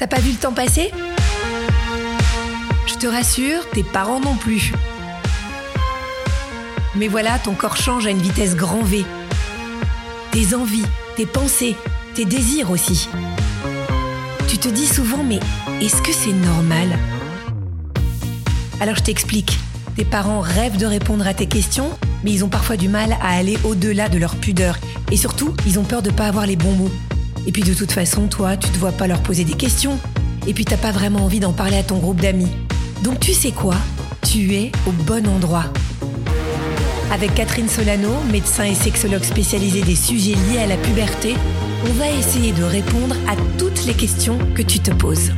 T'as pas vu le temps passer? Je te rassure, tes parents non plus. Mais voilà, ton corps change à une vitesse grand V. Tes envies, tes pensées, tes désirs aussi. Tu te dis souvent, mais est-ce que c'est normal? Alors je t'explique. Tes parents rêvent de répondre à tes questions, mais ils ont parfois du mal à aller au-delà de leur pudeur. Et surtout, ils ont peur de pas avoir les bons mots. Et puis de toute façon, toi, tu te vois pas leur poser des questions. Et puis t'as pas vraiment envie d'en parler à ton groupe d'amis. Donc tu sais quoi? Tu es au bon endroit. Avec Catherine Solano, médecin et sexologue spécialisée des sujets liés à la puberté, on va essayer de répondre à toutes les questions que tu te poses.